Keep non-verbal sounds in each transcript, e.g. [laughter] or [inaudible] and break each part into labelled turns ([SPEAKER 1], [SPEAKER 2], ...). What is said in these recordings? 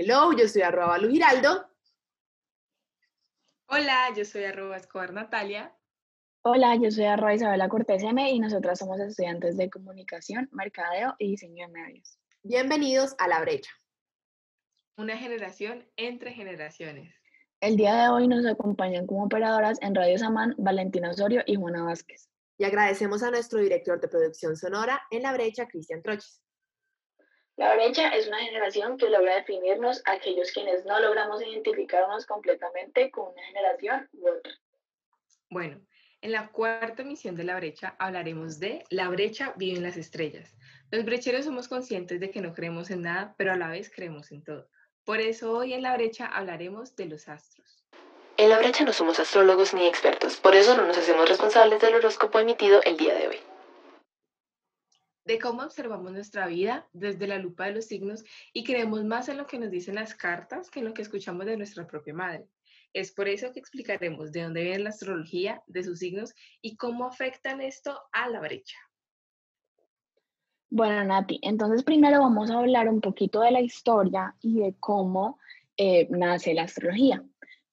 [SPEAKER 1] Hello, yo soy arroba Lu Giraldo.
[SPEAKER 2] Hola, yo soy arroba Escobar Natalia.
[SPEAKER 3] Hola, yo soy arroba Isabela Cortés M y nosotras somos estudiantes de comunicación, mercadeo y diseño de medios.
[SPEAKER 1] Bienvenidos a La Brecha.
[SPEAKER 2] Una generación entre generaciones.
[SPEAKER 3] El día de hoy nos acompañan como operadoras en Radio Samán Valentina Osorio y Juana Vázquez.
[SPEAKER 1] Y agradecemos a nuestro director de producción sonora en La Brecha, Cristian Troches.
[SPEAKER 3] La brecha es una generación que logra definirnos a aquellos quienes no logramos identificarnos completamente con una generación u otra.
[SPEAKER 2] Bueno, en la cuarta emisión de La Brecha hablaremos de La Brecha vive en las estrellas. Los brecheros somos conscientes de que no creemos en nada, pero a la vez creemos en todo. Por eso hoy en La Brecha hablaremos de los astros.
[SPEAKER 4] En La Brecha no somos astrólogos ni expertos, por eso no nos hacemos responsables del horóscopo emitido el día de hoy
[SPEAKER 2] de cómo observamos nuestra vida desde la lupa de los signos y creemos más en lo que nos dicen las cartas que en lo que escuchamos de nuestra propia madre. Es por eso que explicaremos de dónde viene la astrología, de sus signos y cómo afectan esto a la brecha.
[SPEAKER 3] Bueno, Nati, entonces primero vamos a hablar un poquito de la historia y de cómo eh, nace la astrología.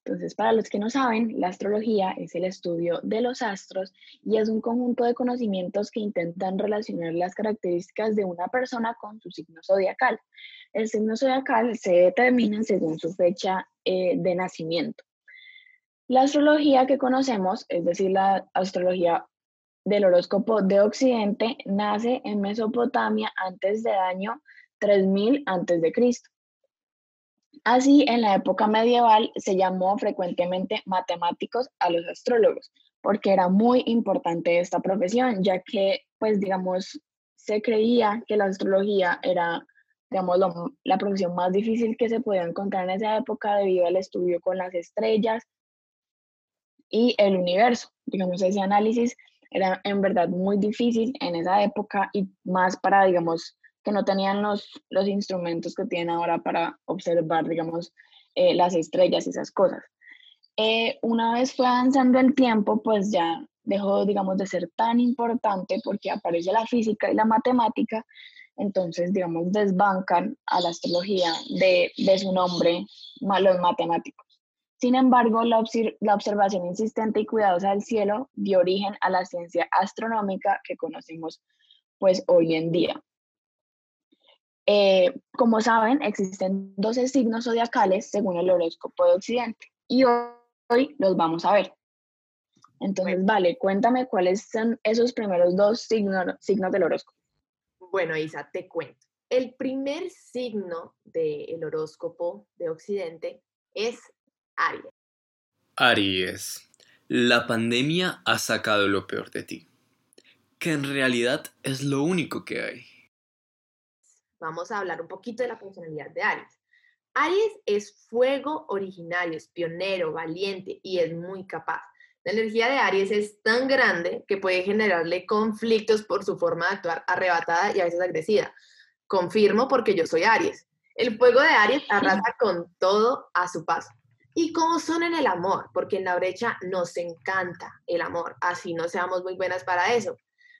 [SPEAKER 3] Entonces, para los que no saben, la astrología es el estudio de los astros y es un conjunto de conocimientos que intentan relacionar las características de una persona con su signo zodiacal. El signo zodiacal se determina según su fecha eh, de nacimiento. La astrología que conocemos, es decir, la astrología del horóscopo de Occidente, nace en Mesopotamia antes del año 3000 a.C. Así, en la época medieval se llamó frecuentemente matemáticos a los astrólogos, porque era muy importante esta profesión, ya que, pues, digamos, se creía que la astrología era, digamos, la profesión más difícil que se podía encontrar en esa época debido al estudio con las estrellas y el universo. Digamos, ese análisis era en verdad muy difícil en esa época y más para, digamos, que no tenían los, los instrumentos que tienen ahora para observar, digamos, eh, las estrellas y esas cosas. Eh, una vez fue avanzando el tiempo, pues ya dejó, digamos, de ser tan importante porque aparece la física y la matemática, entonces, digamos, desbancan a la astrología de, de su nombre, los matemáticos. Sin embargo, la, la, observación insistente y cuidadosa del cielo dio origen a la ciencia astronómica que conocemos pues hoy en día. Eh, como saben, existen 12 signos zodiacales según el horóscopo de Occidente y hoy, los vamos a ver. Entonces, vale, cuéntame cuáles son esos primeros dos signos, signos del horóscopo.
[SPEAKER 1] Bueno, Isa, te cuento. El primer signo del horóscopo de Occidente es Aries.
[SPEAKER 5] Aries, la pandemia ha sacado lo peor de ti, que en realidad es lo único que hay
[SPEAKER 1] vamos a hablar un poquito de la personalidad de Aries. Aries es fuego originario, es pionero, valiente y es muy capaz. La energía de Aries es tan grande que puede generarle conflictos por su forma de actuar arrebatada y a veces agresiva. Confirmo porque yo soy Aries. El fuego de Aries [laughs] arrasa con todo a su paso. ¿Y cómo son en el amor? Porque en la brecha nos encanta el amor, así no seamos muy buenas para eso.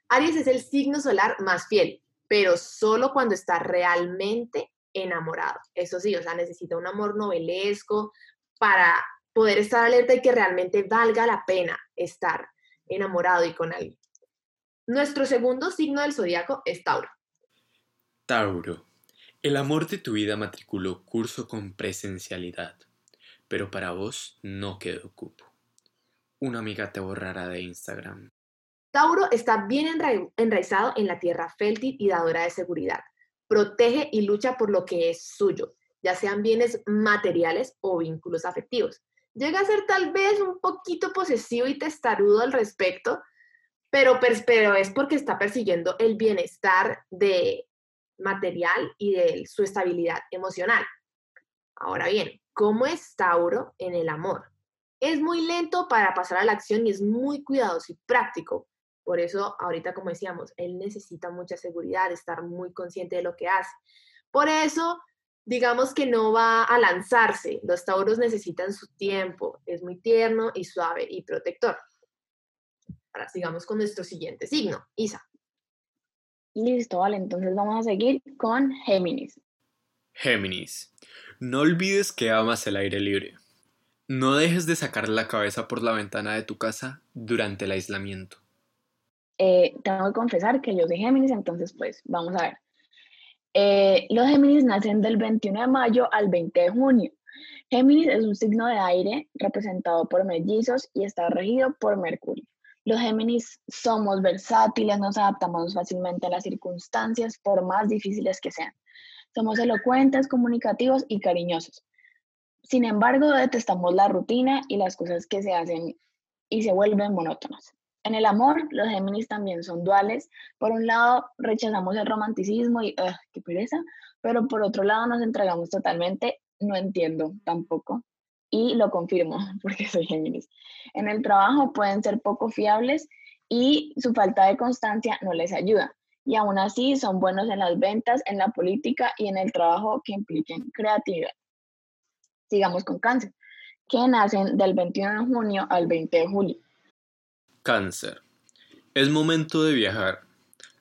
[SPEAKER 1] Aries es el signo solar más fiel, pero solo cuando está realmente enamorado. Eso sí, o sea, necesita un amor novelesco para poder estar alerta y que realmente valga la pena estar enamorado y con alguien. Nuestro segundo signo del zodiaco es Tauro.
[SPEAKER 5] Tauro, el amor de tu vida matriculó curso con presencialidad, pero para vos no quedó cupo. Una amiga te borrará de Instagram.
[SPEAKER 1] Tauro está bien enraizado en la tierra fértil y dadora de seguridad. Protege y lucha por lo que es suyo, ya sean bienes materiales o vínculos afectivos. Llega a ser tal vez un poquito posesivo y testarudo al respecto, pero, pero es porque está persiguiendo el bienestar de material y de su estabilidad emocional. Ahora bien, ¿cómo es Tauro en el amor? Es muy lento para pasar a la acción y es muy cuidadoso y práctico. Por eso, ahorita, como decíamos, él necesita mucha seguridad, estar muy consciente de lo que hace. Por eso, digamos que no va a lanzarse. Los tauros necesitan su tiempo. Es muy tierno y suave y protector. Ahora sigamos con nuestro siguiente signo, Isa.
[SPEAKER 3] Listo, vale, entonces vamos a seguir con Géminis.
[SPEAKER 5] Géminis. No olvides que amas el aire libre. No dejes de sacar la cabeza por la ventana de tu casa durante el aislamiento.
[SPEAKER 3] Eh, tengo que confesar que yo soy Géminis, entonces pues vamos a ver. Eh, los Géminis nacen del 21 de mayo al 20 de junio. Géminis es un signo de aire representado por mellizos y está regido por Mercurio. Los Géminis somos versátiles, nos adaptamos fácilmente a las circunstancias, por más difíciles que sean. Somos elocuentes, comunicativos y cariñosos. Sin embargo, detestamos la rutina y las cosas que se hacen y se vuelven monótonas. En el amor, los Géminis también son duales. Por un lado, rechazamos el romanticismo y qué pereza, pero por otro lado nos entregamos totalmente. No entiendo tampoco y lo confirmo [laughs] porque soy Géminis. En el trabajo pueden ser poco fiables y su falta de constancia no les ayuda. Y aún así son buenos en las ventas, en la política y en el trabajo que impliquen creatividad. Sigamos con cáncer, que nacen del 21 de junio al 20 de julio.
[SPEAKER 5] Cáncer. Es momento de viajar.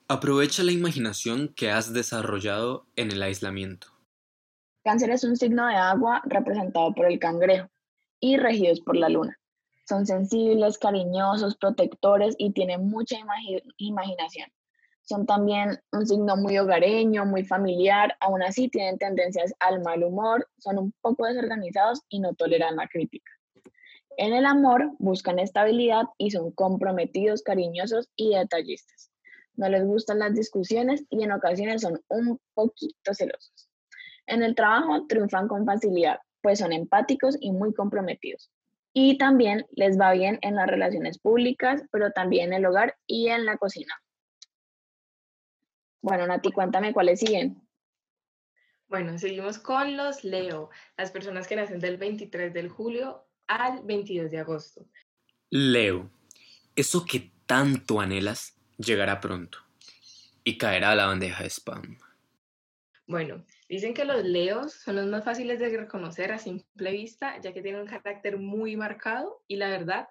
[SPEAKER 5] Aprovecha la imaginación que has desarrollado en el aislamiento.
[SPEAKER 3] Cáncer es un signo de agua representado por el cangrejo y regidos por la luna. Son sensibles, cariñosos, protectores y tienen mucha imaginación. Son también un signo muy hogareño, muy familiar, aún así tienen tendencias al mal humor, son un poco desorganizados y no toleran la crítica. En el amor buscan estabilidad y son comprometidos, cariñosos y detallistas. No les gustan las discusiones y en ocasiones son un poquito celosos. En el trabajo triunfan con facilidad, pues son empáticos y muy comprometidos. Y también les va bien en las relaciones públicas, pero también en el hogar y en la cocina. Bueno, Nati, cuéntame cuáles siguen.
[SPEAKER 2] Bueno, seguimos con los Leo, las personas que nacen del 23 de julio al 22 de agosto.
[SPEAKER 5] Leo, eso que tanto anhelas llegará pronto y caerá a la bandeja de spam.
[SPEAKER 2] Bueno, dicen que los leos son los más fáciles de reconocer a simple vista, ya que tienen un carácter muy marcado y la verdad,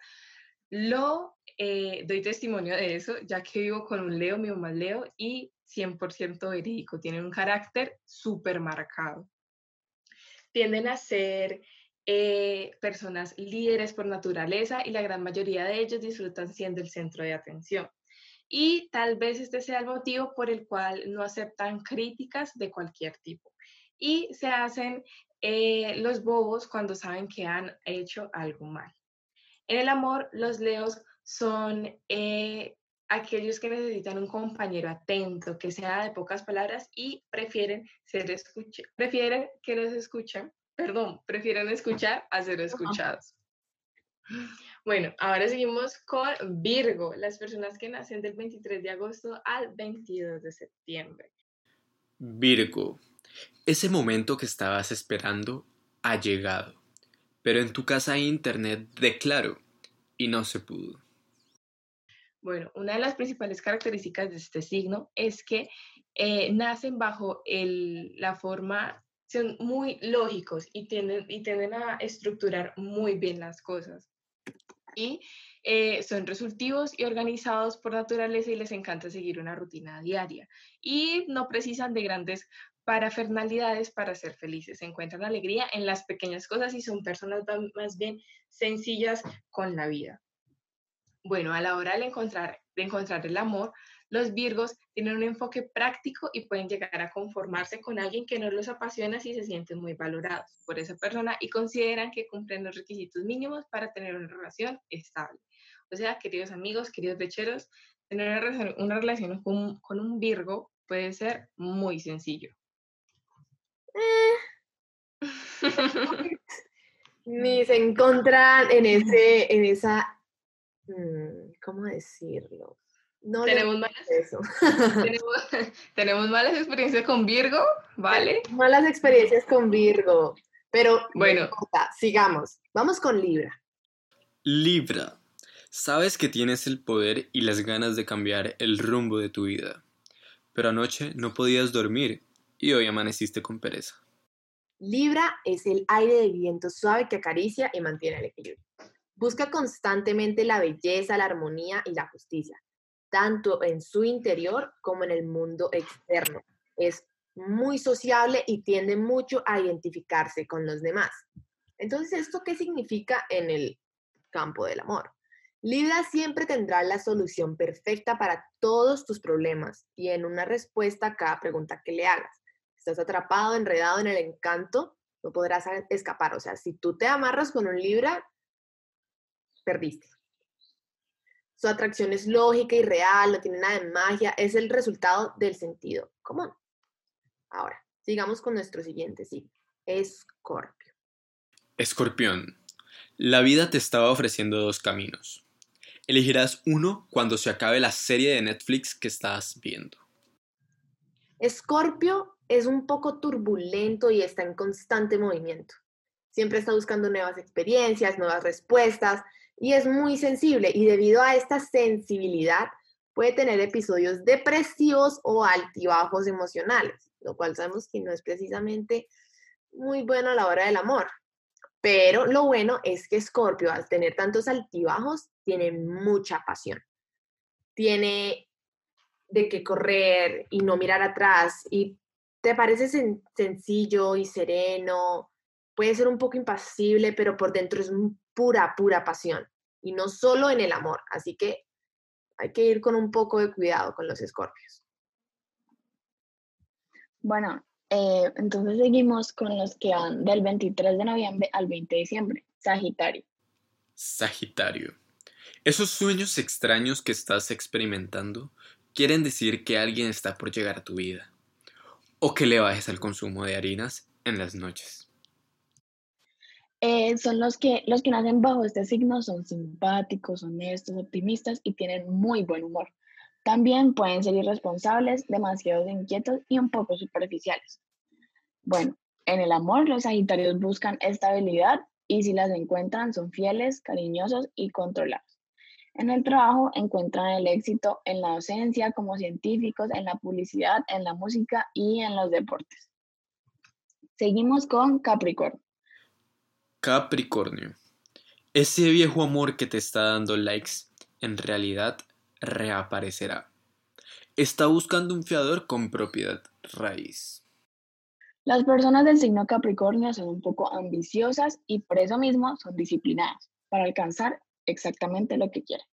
[SPEAKER 2] lo eh, doy testimonio de eso, ya que vivo con un leo, mi mamá es leo, y 100% verídico, tienen un carácter súper marcado. Tienden a ser eh, personas líderes por naturaleza y la gran mayoría de ellos disfrutan siendo el centro de atención y tal vez este sea el motivo por el cual no aceptan críticas de cualquier tipo y se hacen eh, los bobos cuando saben que han hecho algo mal. En el amor, los leos son eh, aquellos que necesitan un compañero atento, que sea de pocas palabras y prefieren ser prefieren que los escuchen, perdón, prefieren escuchar a ser escuchados. Bueno, ahora seguimos con Virgo, las personas que nacen del 23 de agosto al 22 de septiembre.
[SPEAKER 5] Virgo, ese momento que estabas esperando ha llegado, pero en tu casa hay internet de claro y no se pudo.
[SPEAKER 2] Bueno, una de las principales características de este signo es que eh, nacen bajo la forma, son muy lógicos y tienden, y tienden a estructurar muy bien las cosas y eh, son resultivos y organizados por naturaleza y les encanta seguir una rutina diaria y no precisan de grandes parafernalidades para ser felices. Se encuentran alegría en las pequeñas cosas y son personas más bien sencillas con la vida. Bueno, a la hora de encontrar, de encontrar el amor, los Virgos tienen un enfoque práctico y pueden llegar a conformarse con alguien que no los apasiona si se sienten muy valorados por esa persona y consideran que cumplen los requisitos mínimos para tener una relación estable. O sea, queridos amigos, queridos lecheros, tener una relación, con, un Virgo puede ser muy sencillo. [laughs]
[SPEAKER 1] Ni se encuentran en, ese, en esa, mm, ¿cómo decirlo?
[SPEAKER 2] No tenemos malas, [laughs] tenemos, malas experiencias con Virgo, ¿vale?
[SPEAKER 1] Malas experiencias con Virgo, pero bueno, sigamos. Vamos con Libra.
[SPEAKER 5] Libra, sabes que tienes el poder y las ganas de cambiar el rumbo de tu vida, pero anoche no podías dormir y hoy amaneciste con pereza.
[SPEAKER 1] Libra es el aire de viento suave que acaricia y mantiene el equilibrio. Busca constantemente la belleza, la armonía y la justicia, tanto en su interior como en el mundo externo. Es muy sociable y tiende mucho a identificarse con los demás. Entonces, ¿esto qué significa en el campo del amor? Libra siempre tendrá la solución perfecta para todos tus problemas y en una respuesta a cada pregunta que le hagas. Estás atrapado, enredado en el encanto, no podrás escapar. O sea, si tú te amarras con un Libra, perdiste. Su atracción es lógica y real, no tiene nada de magia, es el resultado del sentido común. Ahora, sigamos con nuestro siguiente signo, Escorpio.
[SPEAKER 5] Escorpión, la vida te estaba ofreciendo dos caminos. Elegirás uno cuando se acabe la serie de Netflix que estás viendo.
[SPEAKER 1] Escorpio es un poco turbulento y está en constante movimiento. Siempre está buscando nuevas experiencias, nuevas respuestas y es muy sensible y debido a esta sensibilidad puede tener episodios depresivos o altibajos emocionales, lo cual sabemos que no es precisamente muy bueno a la hora del amor. Pero lo bueno es que Scorpio, al tener tantos altibajos, tiene mucha pasión. Tiene de qué correr y no mirar atrás y te parece sencillo y sereno, puede ser un poco impasible, pero por dentro es pura, pura pasión y no solo en el amor. Así que hay que ir con un poco de cuidado con los escorpios.
[SPEAKER 3] Bueno, eh, entonces seguimos con los que van del 23 de noviembre al 20 de diciembre. Sagitario.
[SPEAKER 5] Sagitario. Esos sueños extraños que estás experimentando quieren decir que alguien está por llegar a tu vida o que le bajes al consumo de harinas en las noches.
[SPEAKER 3] Eh, son los que, los que nacen bajo este signo son simpáticos, honestos, optimistas y tienen muy buen humor. También pueden ser irresponsables, demasiado inquietos y un poco superficiales. Bueno, en el amor los Sagitarios buscan estabilidad y si las encuentran son fieles, cariñosos y controlados. En el trabajo encuentran el éxito en la docencia, como científicos, en la publicidad, en la música y en los deportes. Seguimos con Capricornio.
[SPEAKER 5] Capricornio. Ese viejo amor que te está dando likes, en realidad reaparecerá. Está buscando un fiador con propiedad raíz.
[SPEAKER 3] Las personas del signo Capricornio son un poco ambiciosas y por eso mismo son disciplinadas para alcanzar exactamente lo que quieren.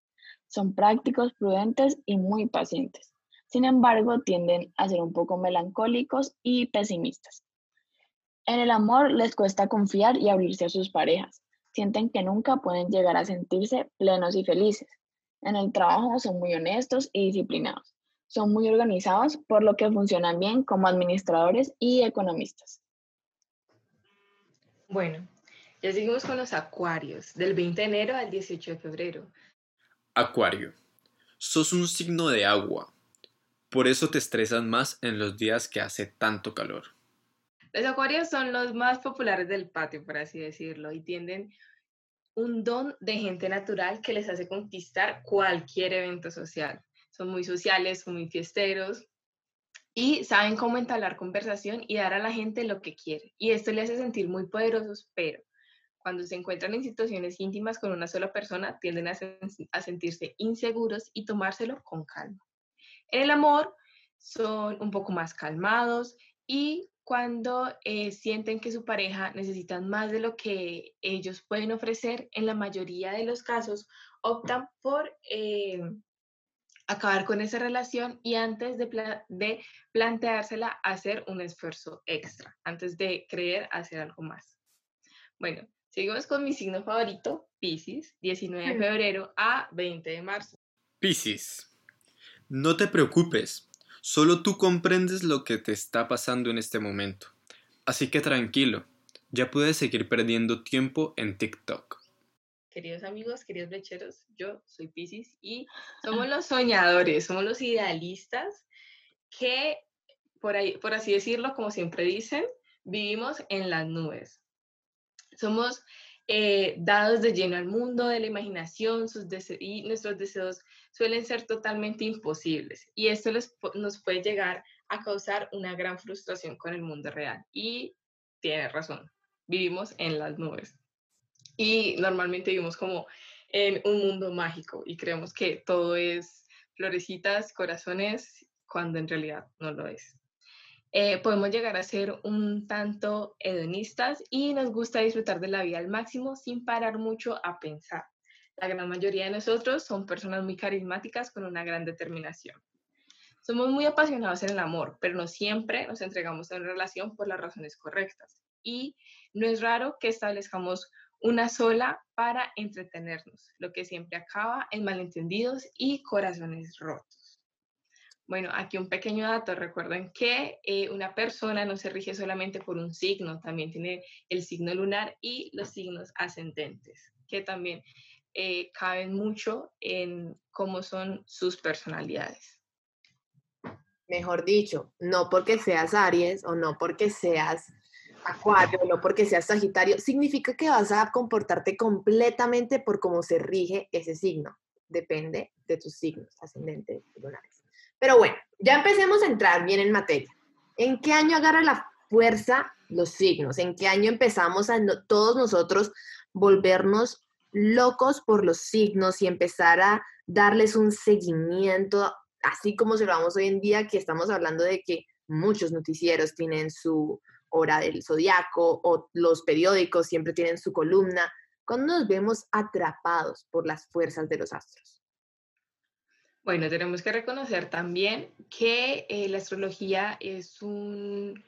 [SPEAKER 3] Son prácticos, prudentes y muy pacientes. Sin embargo, tienden a ser un poco melancólicos y pesimistas. En el amor les cuesta confiar y abrirse a sus parejas. Sienten que nunca pueden llegar a sentirse plenos y felices. En el trabajo son muy honestos y disciplinados. Son muy organizados, por lo que funcionan bien como administradores y economistas.
[SPEAKER 2] Bueno, ya seguimos con los acuarios, del 20 de enero al 18 de febrero.
[SPEAKER 5] Acuario. Sos un signo de agua. Por eso te estresas más en los días que hace tanto calor.
[SPEAKER 2] Los acuarios son los más populares del patio, por así decirlo, y tienden un don de gente natural que les hace conquistar cualquier evento social son muy sociales, muy fiesteros y saben cómo entablar conversación y dar a la gente lo que quiere. Y esto les hace sentir muy poderosos, pero cuando se encuentran en situaciones íntimas con una sola persona, tienden a, a sentirse inseguros y tomárselo con calma. En el amor son un poco más calmados y cuando eh, sienten que su pareja necesita más de lo que ellos pueden ofrecer, en la mayoría de los casos optan por eh, acabar con esa relación y antes de, de planteársela hacer un esfuerzo extra, antes de creer hacer algo más. Bueno, seguimos con mi signo favorito, Pisces, 19 de febrero a 20 de marzo.
[SPEAKER 5] Pisces, no te preocupes, solo tú comprendes lo que te está pasando en este momento. Así que tranquilo, ya puedes seguir perdiendo tiempo en TikTok
[SPEAKER 2] queridos amigos, queridos lecheros, yo soy Pisces y somos los soñadores, somos los idealistas que, por, ahí, por así decirlo, como siempre dicen, vivimos en las nubes. Somos eh, dados de lleno al mundo de la imaginación sus y nuestros deseos suelen ser totalmente imposibles y esto nos puede llegar a causar una gran frustración con el mundo real. Y tiene razón, vivimos en las nubes. y normalmente vivimos como en un mundo mágico y creemos que todo es florecitas, corazones, cuando en realidad no lo es. Eh, podemos llegar a ser un tanto hedonistas y nos gusta disfrutar de la vida al máximo sin parar mucho a pensar. La gran mayoría de nosotros son personas muy carismáticas con una gran determinación. Somos muy apasionados en el amor, pero no siempre nos entregamos a una relación por las razones correctas. Y no es raro que establezcamos una sola para entretenernos, lo que siempre acaba en malentendidos y corazones rotos. Bueno, aquí un pequeño dato. Recuerden que eh, una persona no se rige solamente por un signo, también tiene el signo lunar y los signos ascendentes, que también eh, caben mucho en cómo son sus personalidades.
[SPEAKER 1] Mejor dicho, no porque seas Aries o no porque seas Acuario, no porque seas Sagitario, significa que vas a comportarte completamente por cómo se rige ese signo. Depende de tus signos ascendentes y lunares. Pero bueno, ya empecemos a entrar bien en materia. ¿En qué año agarra la fuerza los signos? ¿En qué año empezamos a todos nosotros volvernos locos por los signos y empezar a darles un seguimiento, así como se lo vamos hoy en día, que estamos hablando de que muchos noticieros tienen su hora del zodiaco o los periódicos siempre tienen su columna, cuando nos vemos atrapados por las fuerzas de los astros.
[SPEAKER 2] Bueno, tenemos que reconocer también que eh, la astrología es un,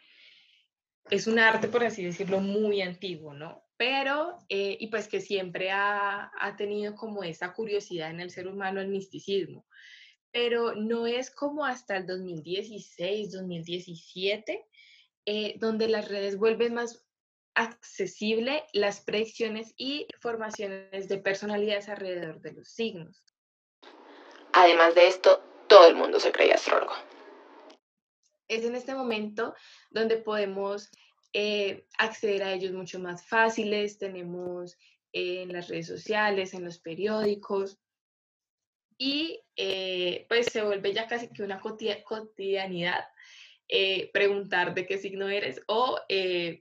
[SPEAKER 2] es un arte, por así decirlo, muy antiguo, ¿no? pero, eh, y pues que siempre ha, ha, tenido como esa curiosidad en el ser humano el misticismo, pero no es como hasta el 2016, 2017, eh, donde las redes vuelven más accesible las predicciones y formaciones de personalidades alrededor de los signos.
[SPEAKER 4] Además de esto, todo el mundo se cree astrólogo.
[SPEAKER 2] Es en este momento donde podemos eh, acceder a ellos mucho más fáciles, tenemos en las redes sociales, en los periódicos, y eh, pues se vuelve ya casi que una cotidianidad eh, preguntar de qué signo eres o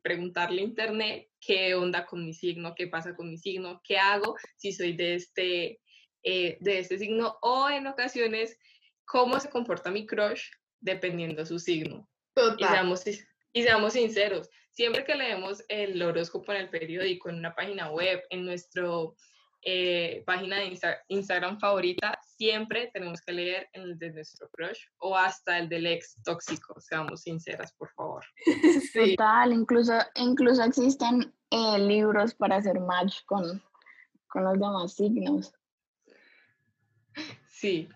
[SPEAKER 2] preguntarle a internet qué onda con mi signo, qué pasa con mi signo, qué hago si soy de este, de este signo o en ocasiones cómo se comporta mi crush dependiendo su signo. Y seamos, y seamos sinceros, siempre que leemos el horóscopo en el periódico, en una página web, en nuestra eh, página de Instagram favorita, siempre tenemos que leer el de nuestro crush o hasta el del ex tóxico, seamos sinceras, por favor. [laughs]
[SPEAKER 3] Total, incluso, incluso existen eh, libros para hacer match con, con los demás signos.
[SPEAKER 2] Sí,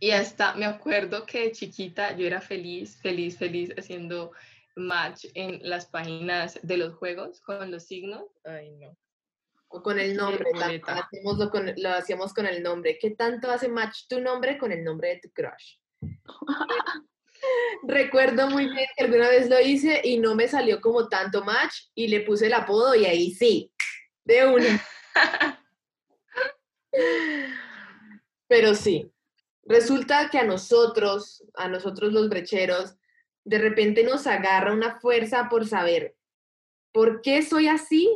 [SPEAKER 2] y hasta me acuerdo que de chiquita yo era feliz, feliz, feliz haciendo match en las páginas de los juegos con los signos. Ay, no.
[SPEAKER 1] O con el nombre, hacemos lo, con, lo hacíamos con el nombre. ¿Qué tanto hace match tu nombre con el nombre de tu crush? [laughs] Recuerdo muy bien que alguna vez lo hice y no me salió como tanto match y le puse el apodo y ahí sí, de una. [laughs] Pero sí, resulta que a nosotros, a nosotros los brecheros, de repente nos agarra una fuerza por saber por qué soy así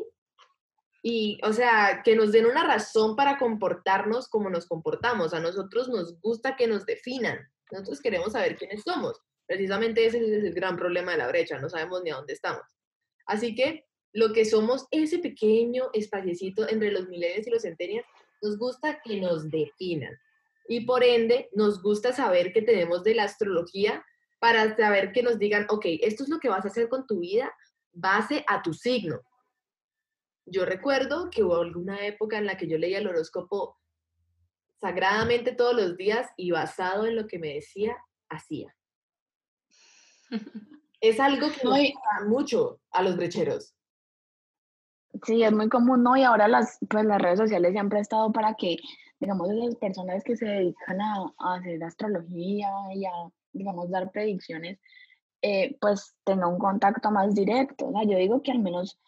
[SPEAKER 1] y, o sea, que nos den una razón para comportarnos como nos comportamos. A nosotros nos gusta que nos definan. Nosotros queremos saber quiénes somos. Precisamente ese es el gran problema de la brecha, no sabemos ni a dónde estamos. Así que lo que somos, ese pequeño espaciecito entre los milenios y los centenias, nos gusta que nos definan. Y por ende, nos gusta saber que tenemos de la astrología para saber que nos digan, ok, esto es lo que vas a hacer con tu vida base a tu signo. Yo recuerdo que hubo alguna época en la que yo leía el horóscopo sagradamente todos los días y basado en lo que me decía, hacía. [laughs] es algo que nos gusta mucho a los brecheros.
[SPEAKER 3] Sí, es muy común, ¿no? Y ahora las, pues, las redes sociales se han prestado para que, digamos, esas personas que se dedican a, a hacer astrología y a digamos, dar predicciones, eh, pues tenga un contacto más directo. Yo digo que al menos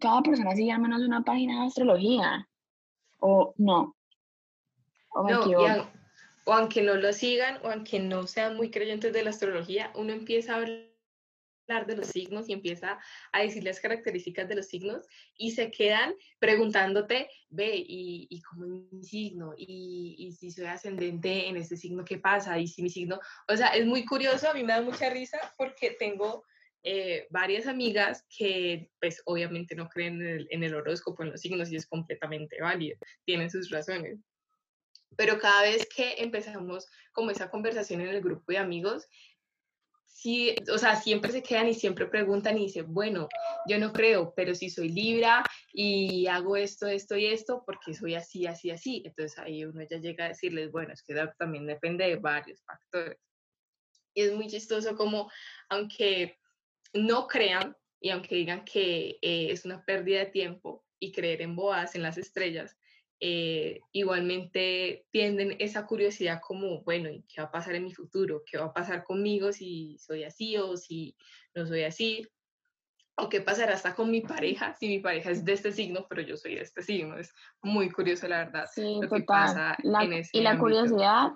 [SPEAKER 3] cada persona sigue al menos una página de astrología, o no.
[SPEAKER 2] O, no, o aunque no lo sigan, o aunque no sean muy creyentes de la astrología, uno empieza a hablar de los signos y empieza a decir las características de los signos y se quedan preguntándote, ve, ¿y, y cómo es mi signo? ¿Y, ¿Y si soy ascendente en este signo, qué pasa? ¿Y si mi signo? O sea, es muy curioso, a mí me da mucha risa porque tengo eh, varias amigas que pues obviamente no creen en el, en el horóscopo, en los signos y es completamente válido, tienen sus razones. Pero cada vez que empezamos como esa conversación en el grupo de amigos, sí, o sea, siempre se quedan y siempre preguntan y dicen, bueno, yo no creo, pero si soy Libra y hago esto, esto y esto, porque soy así, así, así. Entonces ahí uno ya llega a decirles, bueno, es que también depende de varios factores. Y es muy chistoso como, aunque no crean y aunque digan que eh, es una pérdida de tiempo y creer en boas, en las estrellas, eh, igualmente tienden esa curiosidad como, bueno, ¿qué va a pasar en mi futuro? ¿Qué va a pasar conmigo si soy así o si no soy así? ¿O qué pasará hasta con mi pareja si mi pareja es de este signo, pero yo soy de este signo? Es muy curioso, la verdad.
[SPEAKER 3] Sí, total. y la curiosidad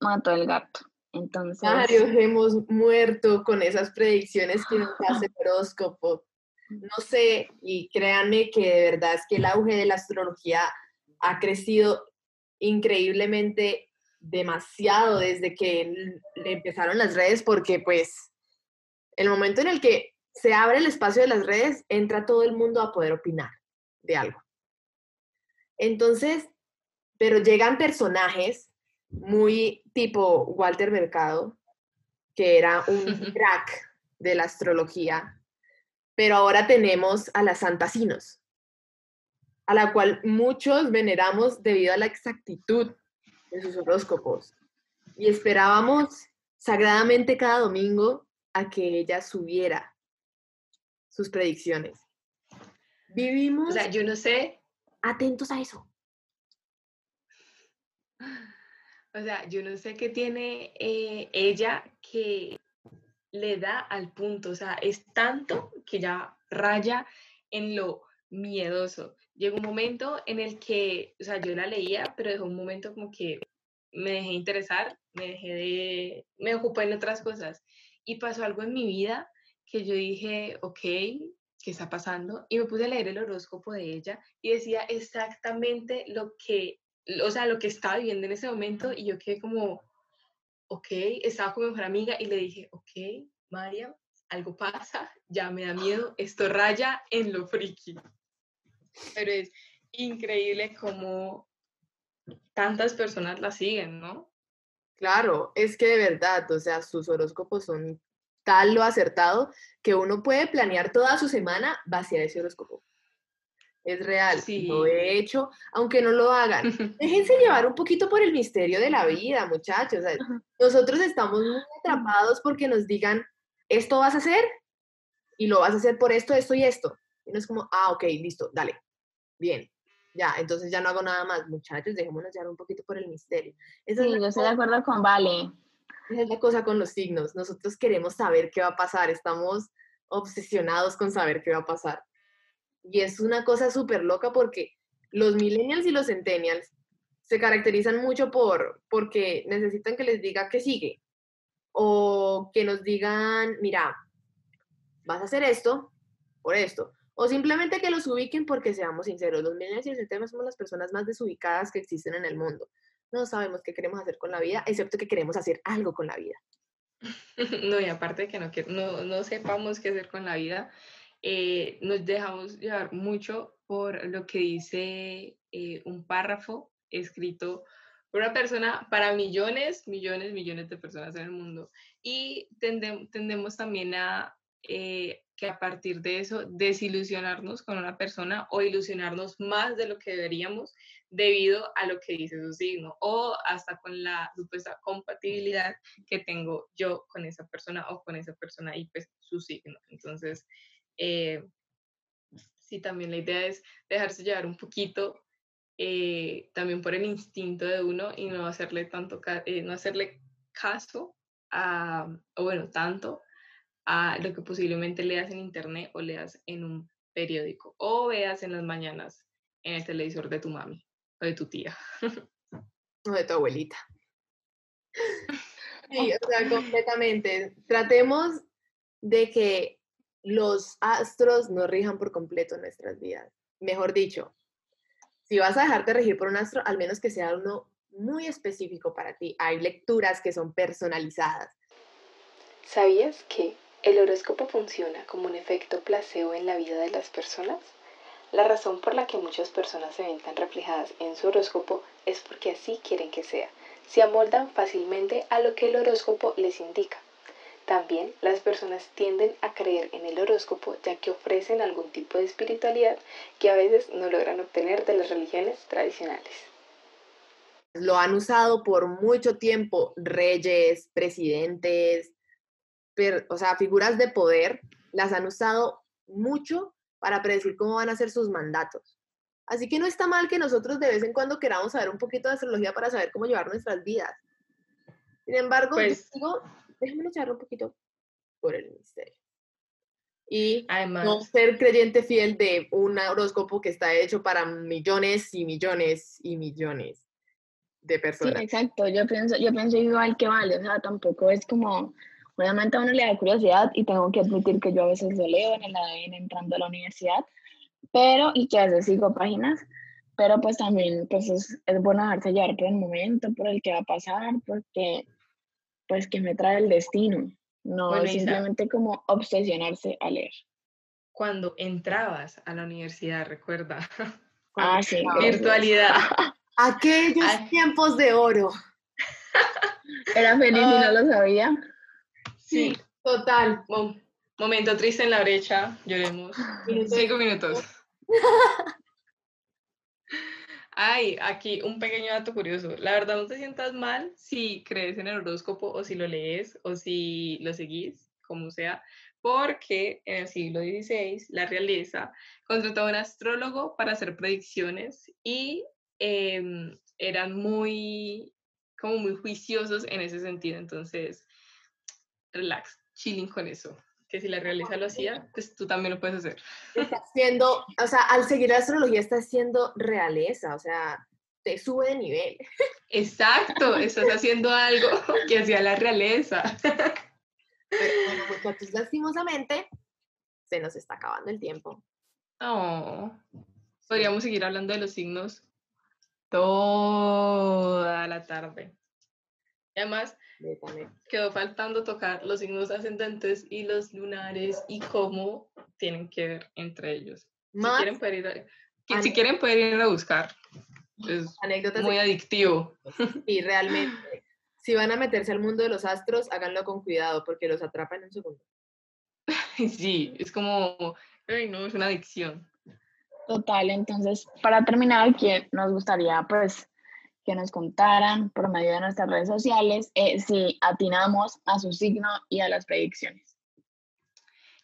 [SPEAKER 3] mató el gato. Entonces...
[SPEAKER 1] Varios hemos muerto con esas predicciones que nos [gasps] hace el horóscopo. No sé, y créanme que de verdad es que el auge de la astrología ha crecido increíblemente demasiado desde que empezaron las redes, porque pues el momento en el que se abre el espacio de las redes, entra todo el mundo a poder opinar de algo. Entonces, pero llegan personajes muy tipo Walter Mercado, que era un crack de la astrología, pero ahora tenemos a las Santasinos, a la cual muchos veneramos debido a la exactitud de sus horóscopos. Y esperábamos sagradamente cada domingo a que ella subiera sus predicciones. Vivimos.
[SPEAKER 2] O sea, yo no sé.
[SPEAKER 1] Atentos a eso.
[SPEAKER 2] O sea, yo no sé qué tiene eh, ella que le da al punto. O sea, es tanto que ya raya en lo miedoso. Llegó un momento en el que, o sea, yo la leía, pero dejó un momento como que me dejé interesar, me dejé de, me ocupé en otras cosas. Y pasó algo en mi vida que yo dije, ok, ¿qué está pasando? Y me puse a leer el horóscopo de ella y decía exactamente lo que, o sea, lo que estaba viviendo en ese momento y yo quedé como, ok, estaba con mi mejor amiga y le dije, ok, María, algo pasa, ya me da miedo, esto raya en lo friki. Pero es increíble cómo tantas personas la siguen, ¿no?
[SPEAKER 1] Claro, es que de verdad, o sea, sus horóscopos son tal lo acertado que uno puede planear toda su semana vaciar ese horóscopo. Es real, sí. lo he hecho, aunque no lo hagan. [laughs] Déjense llevar un poquito por el misterio de la vida, muchachos. nosotros estamos muy atrapados porque nos digan, esto vas a hacer y lo vas a hacer por esto, esto y esto. Y no es como, ah, ok, listo, dale, bien, ya, entonces ya no hago nada más. Muchachos, dejémonos llevar un poquito por el misterio.
[SPEAKER 3] sí, yo estoy de acuerdo con Vale.
[SPEAKER 1] Esa es la cosa con los signos. Nosotros queremos saber qué va a pasar, estamos obsesionados con saber qué va a pasar. Y es una cosa súper loca porque los millennials y los centennials se caracterizan mucho por porque necesitan que les diga qué sigue o que nos digan, mira, vas a hacer esto por esto o simplemente que los ubiquen porque seamos sinceros, los millennials y los centennials somos las personas más desubicadas que existen en el mundo no sabemos qué queremos hacer con la vida, excepto que queremos hacer algo con la vida. [laughs]
[SPEAKER 2] No, y aparte de que no, no, no sepamos qué hacer con la vida, eh, nos dejamos llevar mucho por lo que dice eh, un párrafo escrito por una persona para millones, millones, millones de personas en el mundo. Y tendemos también a eh, que a partir de eso desilusionarnos con una persona o ilusionarnos más de lo que deberíamos debido a lo que dice su signo o hasta con la supuesta compatibilidad que tengo yo con esa persona o con esa persona y pues su signo. Entonces, eh, sí, también la idea es dejarse llevar un poquito eh, también por el instinto de uno y no hacerle tanto, eh, no hacerle caso a, o bueno, tanto a lo que posiblemente leas en internet o leas en un periódico o veas en las mañanas en el televisor de tu mami o de tu tía. [laughs]
[SPEAKER 1] O de tu abuelita. [laughs] Sí, o sea, completamente. Tratemos de que los astros no rijan por completo nuestras vidas. Mejor dicho, si vas a dejarte regir por un astro, al menos que sea uno muy específico para ti. Hay lecturas que son personalizadas.
[SPEAKER 4] ¿Sabías que el horóscopo funciona como un efecto placebo en la vida de las personas? La razón por la que muchas personas se ven tan reflejadas en su horóscopo es porque así quieren que sea. Se amoldan fácilmente a lo que el horóscopo les indica. También las personas tienden a creer en el horóscopo ya que ofrecen algún tipo de espiritualidad que a veces no logran obtener de las religiones tradicionales.
[SPEAKER 1] Lo han usado por mucho tiempo reyes, presidentes, o sea, figuras de poder, las han usado mucho para predecir cómo van a ser sus mandatos. Así que no está mal que nosotros de vez en cuando queramos saber un poquito de astrología para saber cómo llevar nuestras vidas. Sin embargo, pues, digo, déjame luchar un poquito por el misterio. Y Además, no ser creyente fiel de un horóscopo que está hecho para millones y millones y millones de personas.
[SPEAKER 3] Sí, exacto. Yo pienso, yo pienso igual que vale. O sea, tampoco es como, obviamente a uno le da curiosidad y tengo que admitir que yo a veces lo leo en el ADN entrando a la universidad, pero, y que a veces sigo páginas, pero pues también pues es, es bueno dejarse llevar por el momento, por el que va a pasar, porque pues que me trae el destino, no simplemente como obsesionarse a leer.
[SPEAKER 2] Cuando entrabas a la universidad, recuerda. [laughs]
[SPEAKER 3] Ah, sí.
[SPEAKER 2] Virtualidad. [laughs]
[SPEAKER 1] Aquellos tiempos de oro.
[SPEAKER 3] Era feliz y no ah. lo sabía.
[SPEAKER 1] Sí, total.
[SPEAKER 2] momento triste en la brecha, lloremos. [laughs] Cinco minutos. Ay, aquí un pequeño dato curioso. La verdad, no te sientas mal si crees en el horóscopo o si lo lees o si lo seguís, como sea, porque en el siglo XVI la realeza contrató a un astrólogo para hacer predicciones y em, eran muy, como muy juiciosos en ese sentido. Entonces, relax, chilling con eso que si la realeza lo hacía, pues tú también lo puedes hacer.
[SPEAKER 1] Está haciendo, o sea, al seguir la astrología está haciendo realeza, o sea, te sube de nivel.
[SPEAKER 2] Exacto, estás haciendo algo que hacía la realeza.
[SPEAKER 1] Pero bueno, muchachos, lastimosamente, se nos está acabando el tiempo.
[SPEAKER 2] Oh, podríamos seguir hablando de los signos toda la tarde. además, Quedó faltando tocar los signos ascendentes y los lunares y cómo tienen que ver entre ellos. si quieren poder ir a, si quieren ir a buscar. Es muy adictivo. [laughs]
[SPEAKER 1] Y realmente, si van a meterse al mundo de los astros, háganlo con cuidado porque los atrapan en un segundo. [laughs]
[SPEAKER 2] Sí, es como, ay, no, es una adicción.
[SPEAKER 3] Total, entonces, para terminar, aquí nos gustaría pues que nos contaran por medio de nuestras redes sociales eh, si atinamos a su signo y a las predicciones.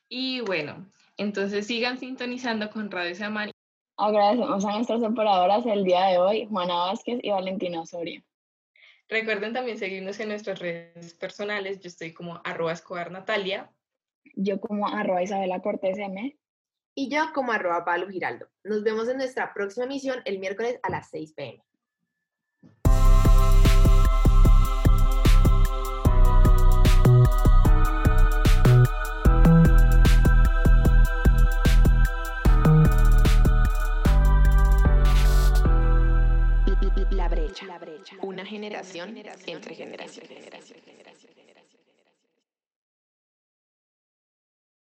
[SPEAKER 2] Y bueno, entonces sigan sintonizando con Radio Samani.
[SPEAKER 3] Agradecemos a nuestras operadoras el día de hoy, Juana Vázquez y Valentina Osorio.
[SPEAKER 2] Recuerden también seguirnos en nuestras redes personales. Yo estoy como arroba escobar Natalia.
[SPEAKER 3] Yo como arroba Isabela Cortés M.
[SPEAKER 1] Y yo como arroba Pablo Giraldo. Nos vemos en nuestra próxima emisión el miércoles a las 6 pm.
[SPEAKER 4] una generación entre generaciones.